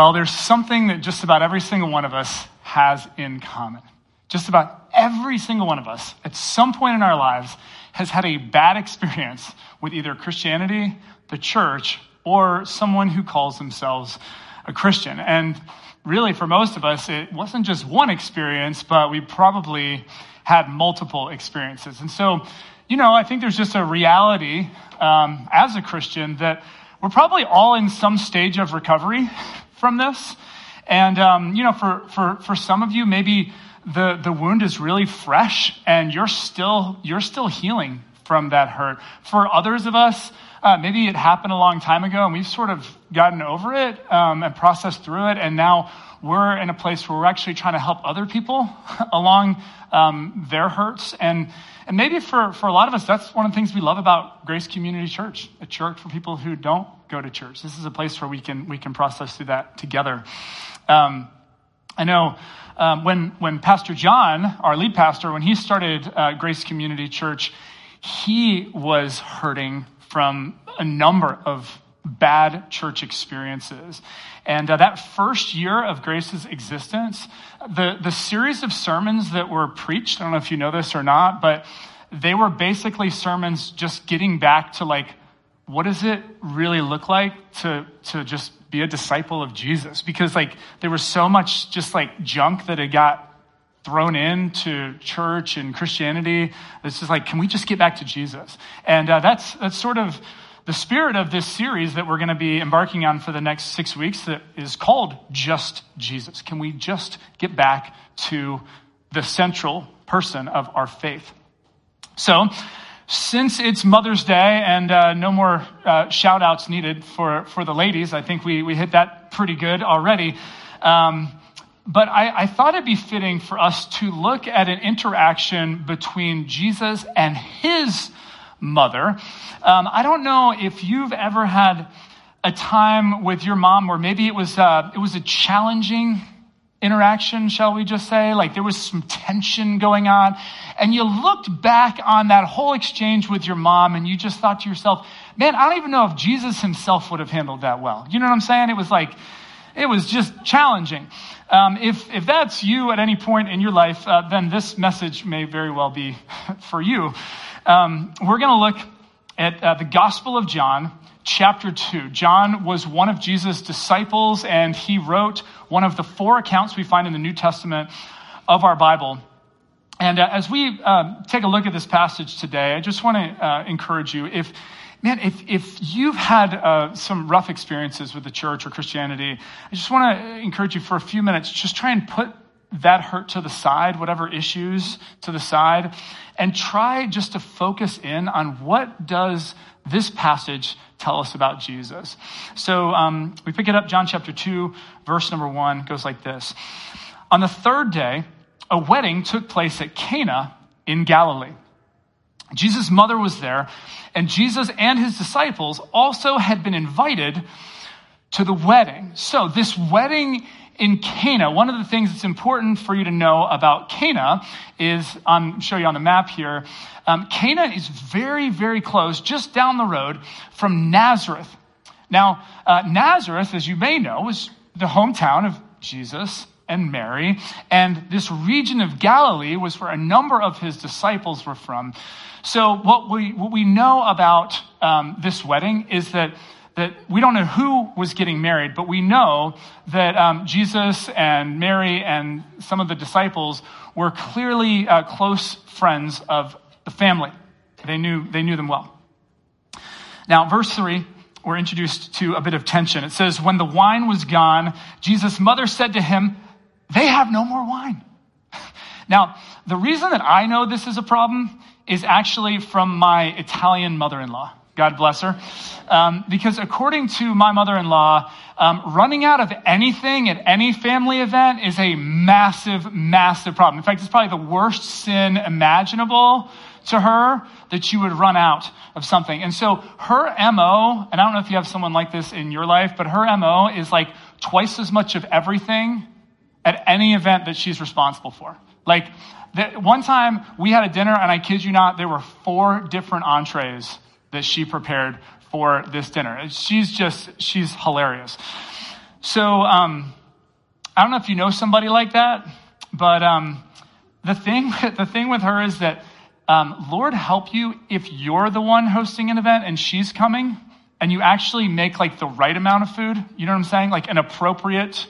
Well, there's something that just about every single one of us has in common. Just about every single one of us, at some point in our lives, has had a bad experience with either Christianity, the church, or someone who calls themselves a Christian. And really, for most of us, it wasn't just one experience, but we probably had multiple experiences. And so, you know, I think there's just a reality um, as a Christian that we're probably all in some stage of recovery from this. And, um, you know, for, for, for some of you, maybe the, the wound is really fresh and you're still, you're still healing from that hurt. For others of us, uh, maybe it happened a long time ago and we've sort of gotten over it um, and processed through it. And now we're in a place where we're actually trying to help other people along um, their hurts. And, and maybe for, for a lot of us, that's one of the things we love about Grace Community Church, a church for people who don't go to church. This is a place where we can, we can process through that together. Um, I know um, when, when Pastor John, our lead pastor, when he started uh, Grace Community Church, he was hurting from a number of bad church experiences. And uh, that first year of Grace's existence, the, the series of sermons that were preached, I don't know if you know this or not, but they were basically sermons just getting back to like, what does it really look like to, to just be a disciple of Jesus? Because like there was so much just like junk that had got thrown into church and Christianity. It's just like, can we just get back to Jesus? And uh, that's, that's sort of the spirit of this series that we're going to be embarking on for the next six weeks that is called Just Jesus. Can we just get back to the central person of our faith? So, since it's Mother's Day and uh, no more uh, shout outs needed for, for the ladies, I think we, we hit that pretty good already. Um, but I, I, thought it'd be fitting for us to look at an interaction between Jesus and his mother. Um, I don't know if you've ever had a time with your mom where maybe it was uh, it was a challenging interaction, shall we just say? Like there was some tension going on, and you looked back on that whole exchange with your mom, and you just thought to yourself, "Man, I don't even know if Jesus himself would have handled that well." You know what I'm saying? It was like it was just challenging. Um, if, if that's you at any point in your life, uh, then this message may very well be for you. Um, we're going to look at uh, the Gospel of John, chapter 2. John was one of Jesus' disciples, and he wrote one of the four accounts we find in the New Testament of our Bible. And uh, as we uh, take a look at this passage today, I just want to uh, encourage you if man, if, if you've had uh, some rough experiences with the church or Christianity, I just want to encourage you for a few minutes, just try and put that hurt to the side, whatever issues to the side, and try just to focus in on what does this passage tell us about Jesus. So um, we pick it up, John chapter 2, verse number 1 goes like this. On the third day, a wedding took place at Cana in Galilee. Jesus' mother was there, and Jesus and his disciples also had been invited to the wedding. So, this wedding in Cana, one of the things that's important for you to know about Cana is, I'll show you on the map here, um, Cana is very, very close, just down the road from Nazareth. Now, uh, Nazareth, as you may know, was the hometown of Jesus and Mary, and this region of Galilee was where a number of his disciples were from. So, what we, what we know about um, this wedding is that, that we don't know who was getting married, but we know that um, Jesus and Mary and some of the disciples were clearly uh, close friends of the family. They knew, they knew them well. Now, verse 3 we're introduced to a bit of tension. It says, When the wine was gone, Jesus' mother said to him, They have no more wine. now, the reason that I know this is a problem is actually from my Italian mother in law. God bless her. Um, because according to my mother in law, um, running out of anything at any family event is a massive, massive problem. In fact, it's probably the worst sin imaginable to her that you would run out of something. And so her MO, and I don't know if you have someone like this in your life, but her MO is like twice as much of everything at any event that she's responsible for. Like, the, one time we had a dinner, and I kid you not, there were four different entrees that she prepared for this dinner. She's just, she's hilarious. So, um, I don't know if you know somebody like that, but um, the thing, the thing with her is that um, Lord help you if you're the one hosting an event and she's coming, and you actually make like the right amount of food. You know what I'm saying? Like an appropriate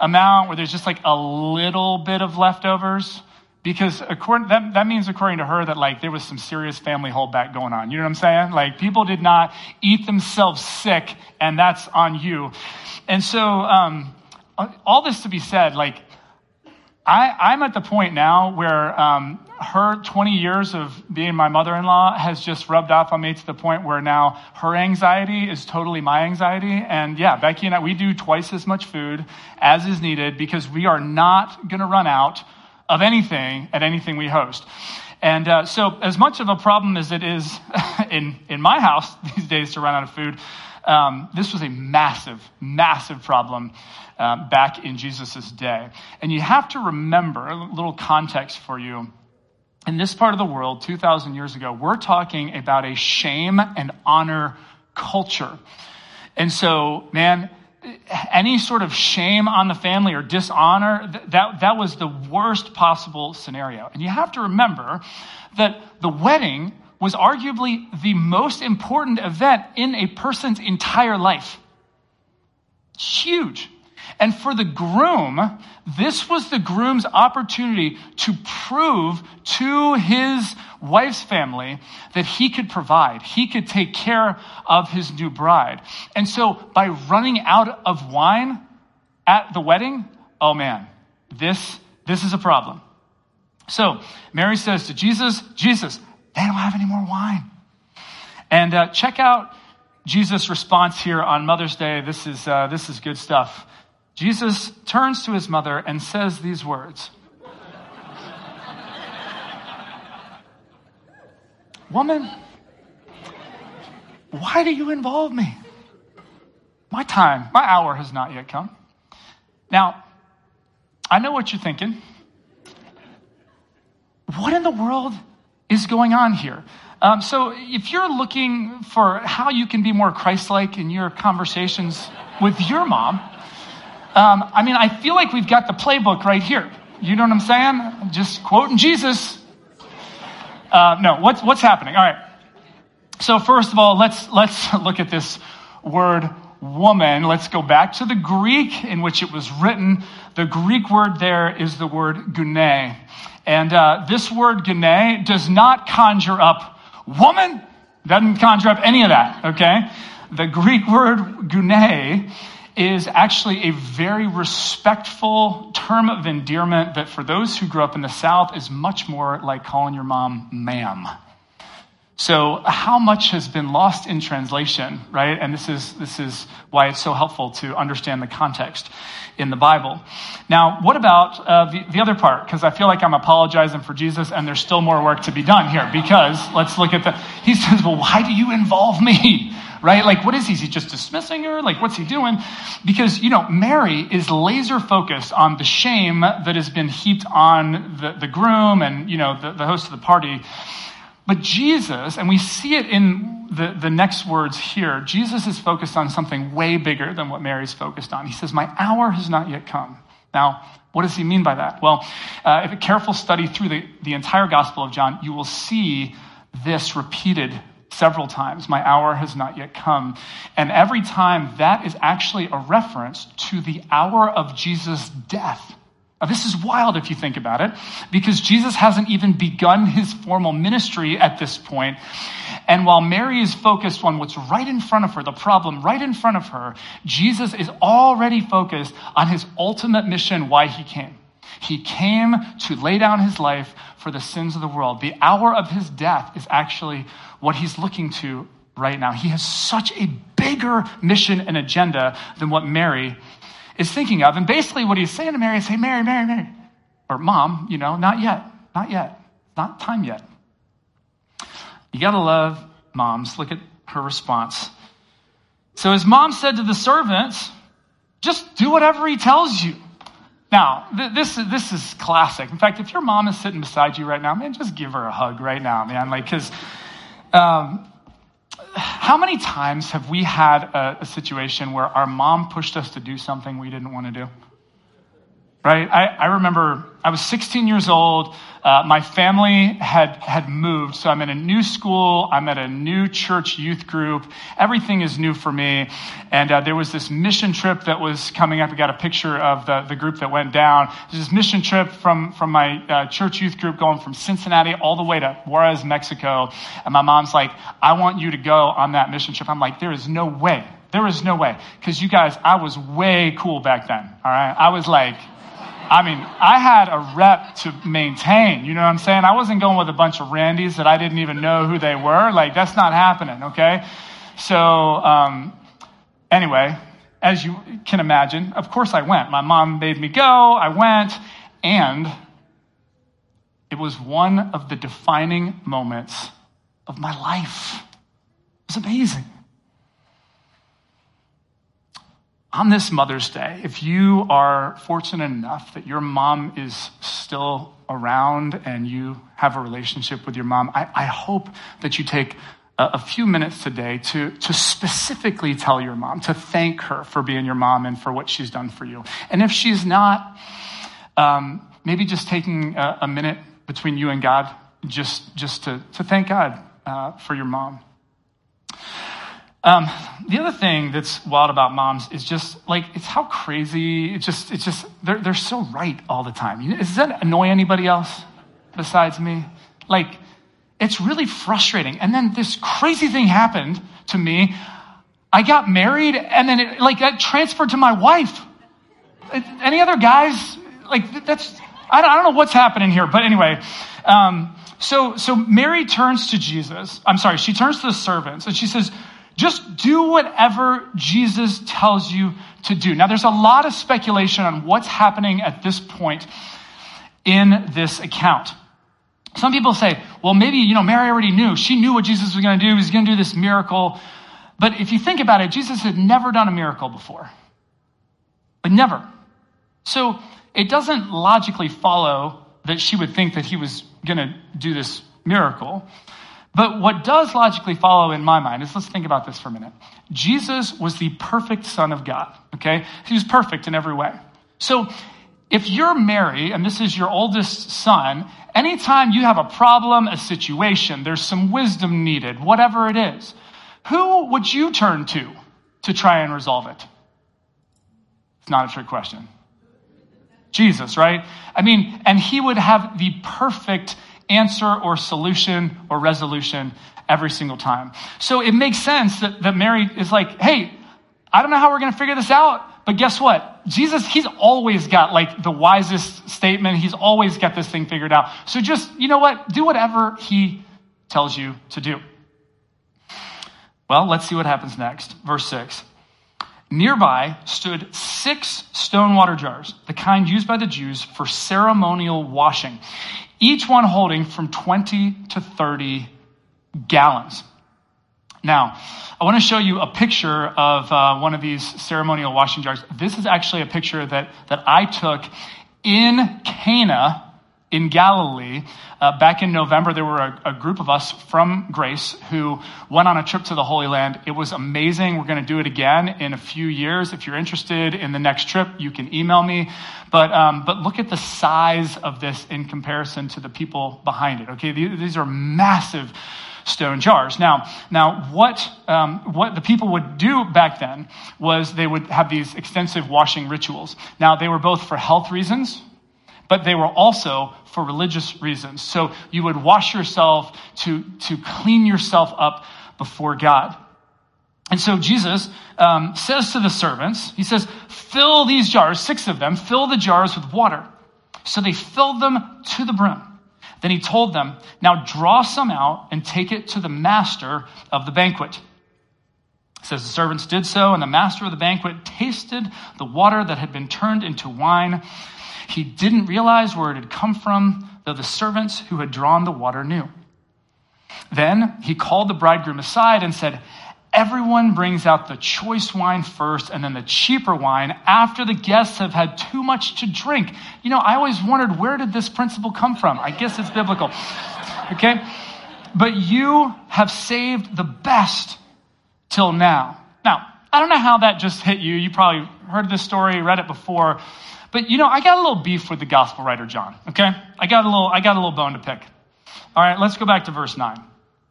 amount where there's just like a little bit of leftovers because according, that, that means according to her that like there was some serious family holdback going on. You know what i'm saying? Like people did not eat themselves sick and that's on you. And so um, all this to be said like I, am at the point now where um, her 20 years of being my mother in law has just rubbed off on me to the point where now her anxiety is totally my anxiety. And yeah, Becky and I, we do twice as much food as is needed because we are not going to run out of anything at anything we host. And uh, so, as much of a problem as it is in, in my house these days to run out of food, um, this was a massive, massive problem uh, back in Jesus' day. And you have to remember a little context for you. In this part of the world, 2,000 years ago, we're talking about a shame and honor culture. And so, man, any sort of shame on the family or dishonor, that, that was the worst possible scenario. And you have to remember that the wedding was arguably the most important event in a person's entire life. Huge. And for the groom, this was the groom's opportunity to prove to his wife's family that he could provide, he could take care of his new bride. And so by running out of wine at the wedding, oh man, this, this is a problem. So Mary says to Jesus, Jesus, they don't have any more wine. And uh, check out Jesus' response here on Mother's Day. This is, uh, this is good stuff. Jesus turns to his mother and says these words Woman, why do you involve me? My time, my hour has not yet come. Now, I know what you're thinking. What in the world is going on here? Um, so, if you're looking for how you can be more Christ like in your conversations with your mom, um, I mean, I feel like we've got the playbook right here. You know what I'm saying? Just quoting Jesus. Uh, no, what's, what's happening? All right. So first of all, let's, let's look at this word woman. Let's go back to the Greek in which it was written. The Greek word there is the word gune. And uh, this word gune does not conjure up woman. Doesn't conjure up any of that, okay? The Greek word gune is actually a very respectful term of endearment that for those who grew up in the South is much more like calling your mom ma'am. So how much has been lost in translation, right? And this is, this is why it's so helpful to understand the context in the Bible. Now, what about uh, the, the other part? Because I feel like I'm apologizing for Jesus and there's still more work to be done here. Because let's look at the, he says, well, why do you involve me? Right? Like, what is he? Is he just dismissing her? Like, what's he doing? Because, you know, Mary is laser focused on the shame that has been heaped on the, the groom and, you know, the, the host of the party. But Jesus, and we see it in the, the next words here, Jesus is focused on something way bigger than what Mary's focused on. He says, My hour has not yet come. Now, what does he mean by that? Well, uh, if a careful study through the, the entire Gospel of John, you will see this repeated several times. My hour has not yet come. And every time that is actually a reference to the hour of Jesus' death. Now, this is wild if you think about it, because Jesus hasn't even begun his formal ministry at this point. And while Mary is focused on what's right in front of her, the problem right in front of her, Jesus is already focused on his ultimate mission, why he came. He came to lay down his life for the sins of the world. The hour of his death is actually what he's looking to right now. He has such a bigger mission and agenda than what Mary is thinking of. And basically, what he's saying to Mary is, Hey, Mary, Mary, Mary, or Mom, you know, not yet, not yet, not time yet. You got to love moms. Look at her response. So his mom said to the servants, Just do whatever he tells you. Now, th- this, this is classic. In fact, if your mom is sitting beside you right now, man, just give her a hug right now, man. Like, because um, how many times have we had a, a, situation where our mom pushed us to do something we didn't want to do? Right? I, I remember I was 16 years old. Uh, my family had, had moved. So I'm in a new school. I'm at a new church youth group. Everything is new for me. And uh, there was this mission trip that was coming up. I got a picture of the, the group that went down. There's this mission trip from, from my uh, church youth group going from Cincinnati all the way to Juarez, Mexico. And my mom's like, I want you to go on that mission trip. I'm like, there is no way. There is no way. Because you guys, I was way cool back then. All right. I was like, I mean, I had a rep to maintain. You know what I'm saying? I wasn't going with a bunch of Randys that I didn't even know who they were. Like, that's not happening, okay? So, um, anyway, as you can imagine, of course I went. My mom made me go. I went, and it was one of the defining moments of my life. It was amazing. On this Mother's Day, if you are fortunate enough that your mom is still around and you have a relationship with your mom, I, I hope that you take a, a, few minutes today to, to specifically tell your mom, to thank her for being your mom and for what she's done for you. And if she's not, um, maybe just taking a, a, minute between you and God just, just to, to thank God uh, for your mom. Um, the other thing that's wild about moms is just like it's how crazy. It's just it's just they're they're so right all the time. Does that annoy anybody else besides me? Like it's really frustrating. And then this crazy thing happened to me. I got married, and then it, like that transferred to my wife. Any other guys? Like that's I don't, I don't know what's happening here, but anyway. Um, so so Mary turns to Jesus. I'm sorry, she turns to the servants and she says just do whatever Jesus tells you to do. Now, there's a lot of speculation on what's happening at this point in this account. Some people say, well, maybe, you know, Mary already knew. She knew what Jesus was going to do. He was going to do this miracle. But if you think about it, Jesus had never done a miracle before. But never. So it doesn't logically follow that she would think that he was going to do this miracle. But what does logically follow in my mind is let's think about this for a minute. Jesus was the perfect Son of God, okay? He was perfect in every way. So if you're Mary and this is your oldest son, anytime you have a problem, a situation, there's some wisdom needed, whatever it is, who would you turn to to try and resolve it? It's not a trick question. Jesus, right? I mean, and he would have the perfect answer or solution or resolution every single time. So it makes sense that, that Mary is like, hey, I don't know how we're going to figure this out, but guess what? Jesus, he's always got like the wisest statement. He's always got this thing figured out. So just, you know what? Do whatever he tells you to do. Well, let's see what happens next. Verse 6. Nearby stood six stone water jars, the kind used by the Jews for ceremonial washing each one holding from 20 to 30 gallons. Now, I want to show you a picture of uh, one of these ceremonial washing jars. This is actually a picture that, that I took in Cana in Galilee. Uh, back in November, there were a, a, group of us from Grace who went on a trip to the Holy Land. It was amazing. We're going to do it again in a few years. If you're interested in the next trip, you can email me. But, um, but look at the size of this in comparison to the people behind it. Okay, these are massive stone jars. Now, now what, um, what the people would do back then was they would have these extensive washing rituals. Now, they were both for health reasons, but they were also for religious reasons. So you would wash yourself to, to clean yourself up before God. And so Jesus um, says to the servants, He says, fill these jars, six of them, fill the jars with water. So they filled them to the brim. Then he told them, Now draw some out and take it to the master of the banquet. It says the servants did so, and the master of the banquet tasted the water that had been turned into wine. He didn't realize where it had come from, though the servants who had drawn the water knew. Then he called the bridegroom aside and said, Everyone brings out the choice wine first and then the cheaper wine after the guests have had too much to drink. You know, I always wondered where did this principle come from? I guess it's biblical. Okay? But you have saved the best till now. Now, I don't know how that just hit you. You probably heard this story, read it before. But you know, I got a little beef with the gospel writer John, okay? I got a little I got a little bone to pick. All right, let's go back to verse 9.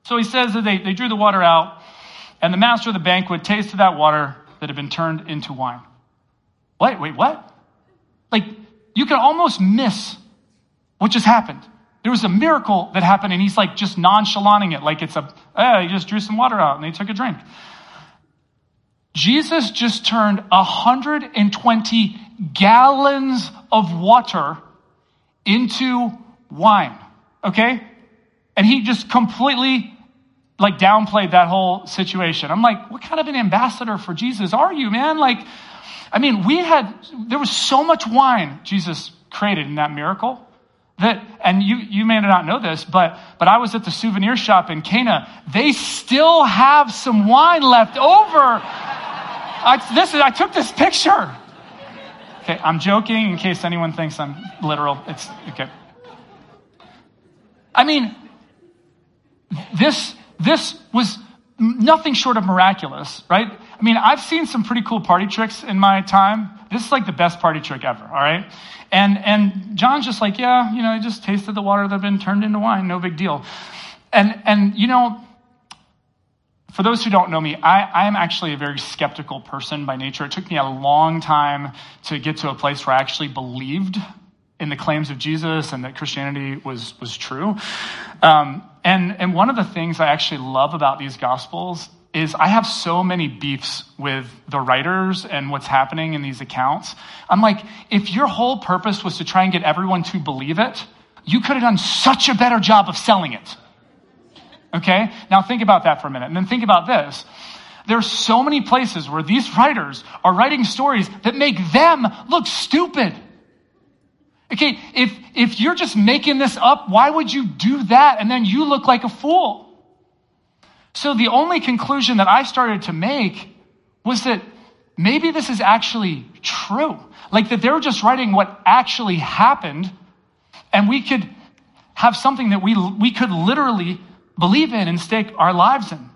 So he says that they, they drew the water out and the master of the banquet tasted that water that had been turned into wine. Wait, wait, what? Like, you can almost miss what just happened. There was a miracle that happened, and he's like just nonchalanting it, like it's a, eh, he just drew some water out and they took a drink. Jesus just turned 120 gallons of water into wine, okay? And he just completely like downplayed that whole situation. I'm like, what kind of an ambassador for Jesus are you, man? Like, I mean, we had, there was so much wine Jesus created in that miracle that, and you, you may not know this, but, but I was at the souvenir shop in Cana. They still have some wine left over. I, this is, I took this picture. Okay, I'm joking in case anyone thinks I'm literal. It's, okay. I mean, this, this was nothing short of miraculous, right? I mean, I've seen some pretty cool party tricks in my time. This is like the best party trick ever, all right? And, and John's just like, yeah, you know, I just tasted the water that had been turned into wine, no big deal. And, and you know, for those who don't know me, I, I am actually a very skeptical person by nature. It took me a long time to get to a place where I actually believed in the claims of Jesus and that Christianity was, was true. Um, and, and one of the things I actually love about these gospels is I have so many beefs with the writers and what's happening in these accounts. I'm like, if your whole purpose was to try and get everyone to believe it, you could have done such a better job of selling it. Okay? Now think about that for a minute. And then think about this. There's so many places where these writers are writing stories that make them look stupid. Okay, if, if you're just making this up, why would you do that? And then you look like a fool. So the only conclusion that I started to make was that maybe this is actually true. Like that they're just writing what actually happened, and we could have something that we, we could literally believe in and stake our lives in.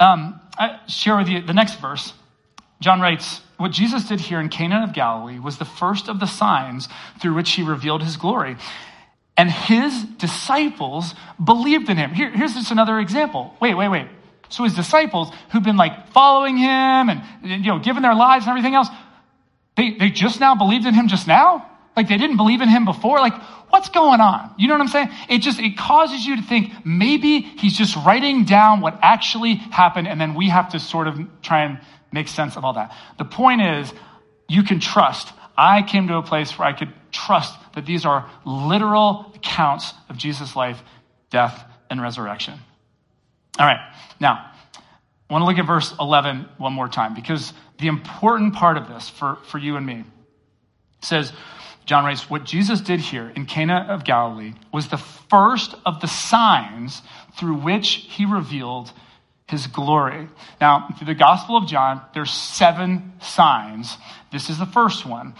Um, I share with you the next verse. John writes, what Jesus did here in Cana of Galilee was the first of the signs through which he revealed his glory. And his disciples believed in him. Here, here's just another example. Wait, wait, wait. So his disciples who've been like following him and you know giving their lives and everything else, they, they just now believed in him just now? Like they didn't believe in him before? Like, what's going on? You know what I'm saying? It just it causes you to think maybe he's just writing down what actually happened, and then we have to sort of try and make sense of all that. The point is, you can trust. I came to a place where I could trust that these are literal accounts of Jesus' life, death, and resurrection. All right, now, I want to look at verse 11 one more time because the important part of this for, for you and me says, John writes, what Jesus did here in Cana of Galilee was the first of the signs through which he revealed his glory. Now, through the Gospel of John, there's seven signs. This is the first one,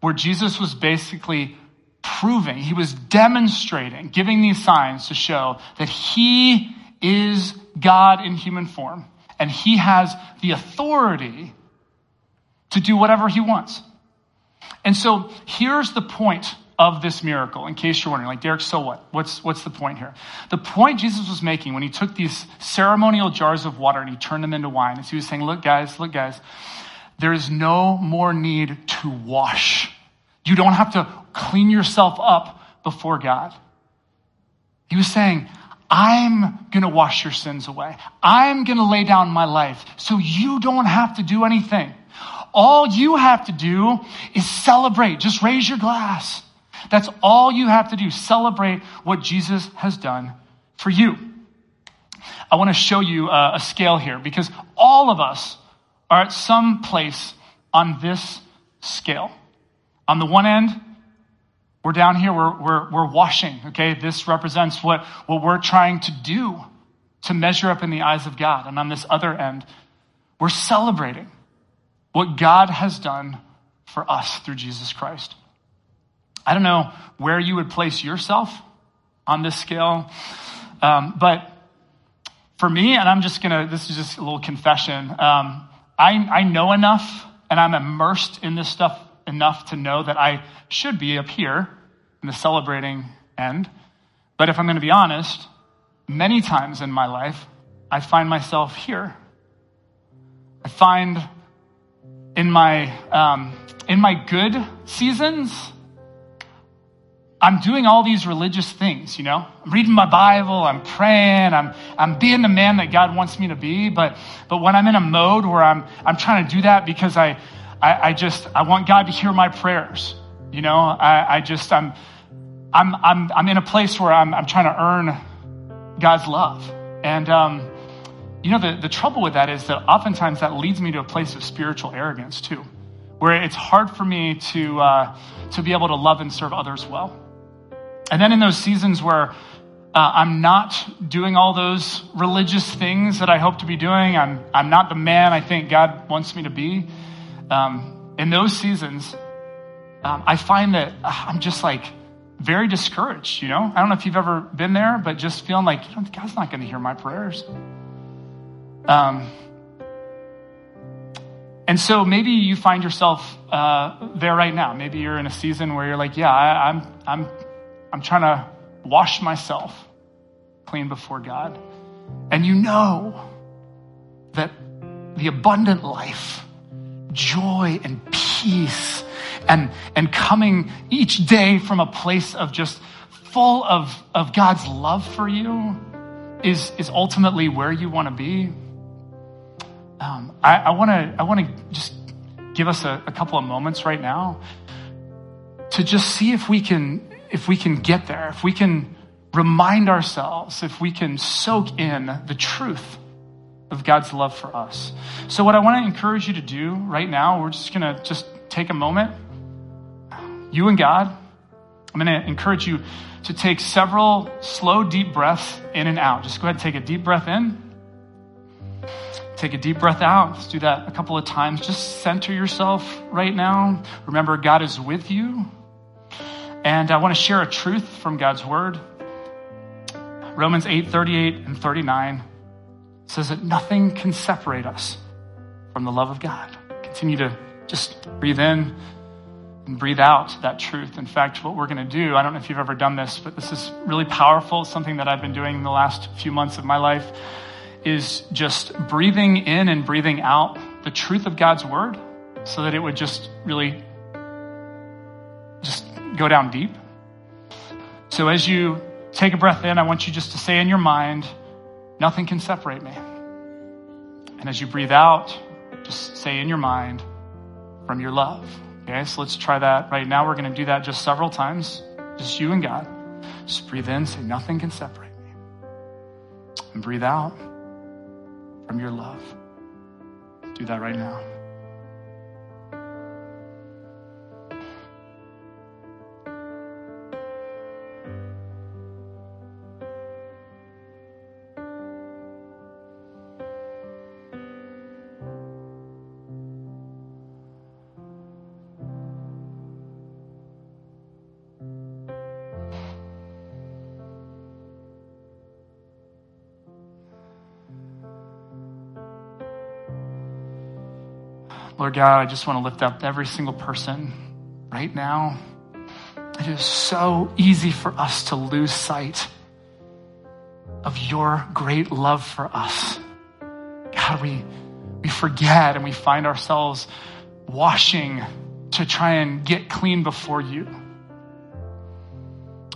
where Jesus was basically proving, he was demonstrating, giving these signs to show that he is God in human form and he has the authority to do whatever he wants. And so here's the point of this miracle, in case you're wondering, like, Derek, so what? What's, what's the point here? The point Jesus was making when he took these ceremonial jars of water and he turned them into wine is he was saying, look, guys, look, guys, there is no more need to wash. You don't have to clean yourself up before God. He was saying, I'm going to wash your sins away. I'm going to lay down my life so you don't have to do anything. All you have to do is celebrate. Just raise your glass. That's all you have to do. Celebrate what Jesus has done for you. I want to show you a, a scale here because all of us are at some place on this scale. On the one end, we're down here, we're, we're, we're washing, okay? This represents what, what we're trying to do to measure up in the eyes of God. And on this other end, we're celebrating what God has done for us through Jesus Christ. I don't know where you would place yourself on this scale, um, but for me, and I'm just gonna, this is just a little confession. Um, I, I know enough and I'm immersed in this stuff enough to know that I should be up here in the celebrating end. But if I'm going to be honest, many times in my life, I find myself here. I find in my, um, in my good seasons, I'm doing all these religious things, you know? I'm reading my Bible, I'm praying, I'm, I'm being the man that God wants me to be. But, but when I'm in a mode where I'm, I'm trying to do that because I, I, I just, I want God to hear my prayers, you know? I, I just, I'm, I'm, I'm, I'm in a place where I'm, I'm trying to earn God's love. And, um, you know, the, the trouble with that is that oftentimes that leads me to a place of spiritual arrogance too, where it's hard for me to, uh, to be able to love and serve others well. And then in those seasons where uh, I'm not doing all those religious things that I hope to be doing, I'm, I'm not the man I think God wants me to be. Um, in those seasons, um, I find that uh, I'm just like very discouraged, you know? I don't know if you've ever been there, but just feeling like, you know, God's not going to hear my prayers. Um, and so maybe you find yourself uh, there right now. Maybe you're in a season where you're like, yeah, I, I'm, I'm I'm trying to wash myself clean before God. And you know that the abundant life, joy and peace, and, and coming each day from a place of just full of, of God's love for you is, is ultimately where you want to be. Um, I want to I want to just give us a, a couple of moments right now to just see if we can if we can get there, if we can remind ourselves, if we can soak in the truth of God's love for us. So, what I want to encourage you to do right now, we're just going to just take a moment. You and God, I'm going to encourage you to take several slow, deep breaths in and out. Just go ahead and take a deep breath in. Take a deep breath out. Let's do that a couple of times. Just center yourself right now. Remember, God is with you. And I want to share a truth from God's word. Romans 8 38 and 39 says that nothing can separate us from the love of God. Continue to just breathe in and breathe out that truth. In fact, what we're going to do, I don't know if you've ever done this, but this is really powerful. Something that I've been doing in the last few months of my life is just breathing in and breathing out the truth of God's word so that it would just really just go down deep. So as you take a breath in, I want you just to say in your mind, nothing can separate me. And as you breathe out, just say in your mind, from your love. Okay, so let's try that right now. We're going to do that just several times, just you and God. Just breathe in, say, nothing can separate me. And breathe out from your love. Do that right now. Lord God, I just want to lift up every single person right now. It is so easy for us to lose sight of your great love for us. God, we, we forget and we find ourselves washing to try and get clean before you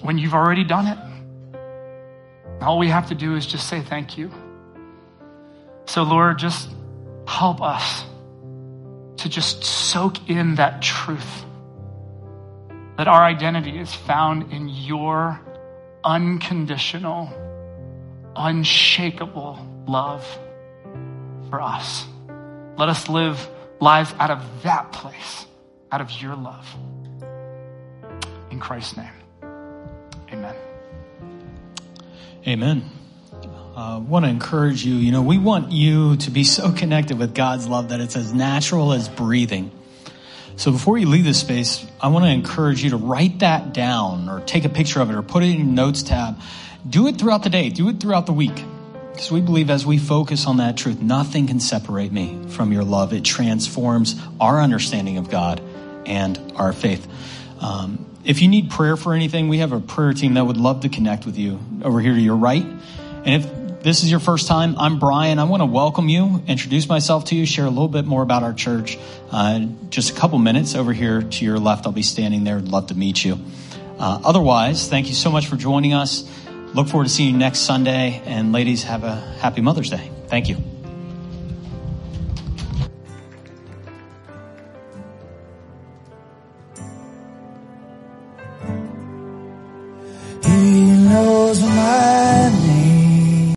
when you've already done it. All we have to do is just say thank you. So, Lord, just help us to just soak in that truth that our identity is found in your unconditional, unshakable love for us. Let us live lives out of that place, out of your love. In Christ's name, amen. Amen. I uh, want to encourage you. You know, we want you to be so connected with God's love that it's as natural as breathing. So before you leave this space, I want to encourage you to write that down or take a picture of it or put it in your notes tab. Do it throughout the day, do it throughout the week. Because we believe as we focus on that truth, nothing can separate me from your love. It transforms our understanding of God and our faith. Um, if you need prayer for anything, we have a prayer team that would love to connect with you over here to your right. And if this is your first time, I'm Brian. I want to welcome you, introduce myself to you, share a little bit more about our church. Uh, just a couple minutes over here to your left, I'll be standing there. love to meet you. Uh, otherwise, thank you so much for joining us. Look forward to seeing you next Sunday. And ladies, have a happy Mother's Day. Thank you. He knows my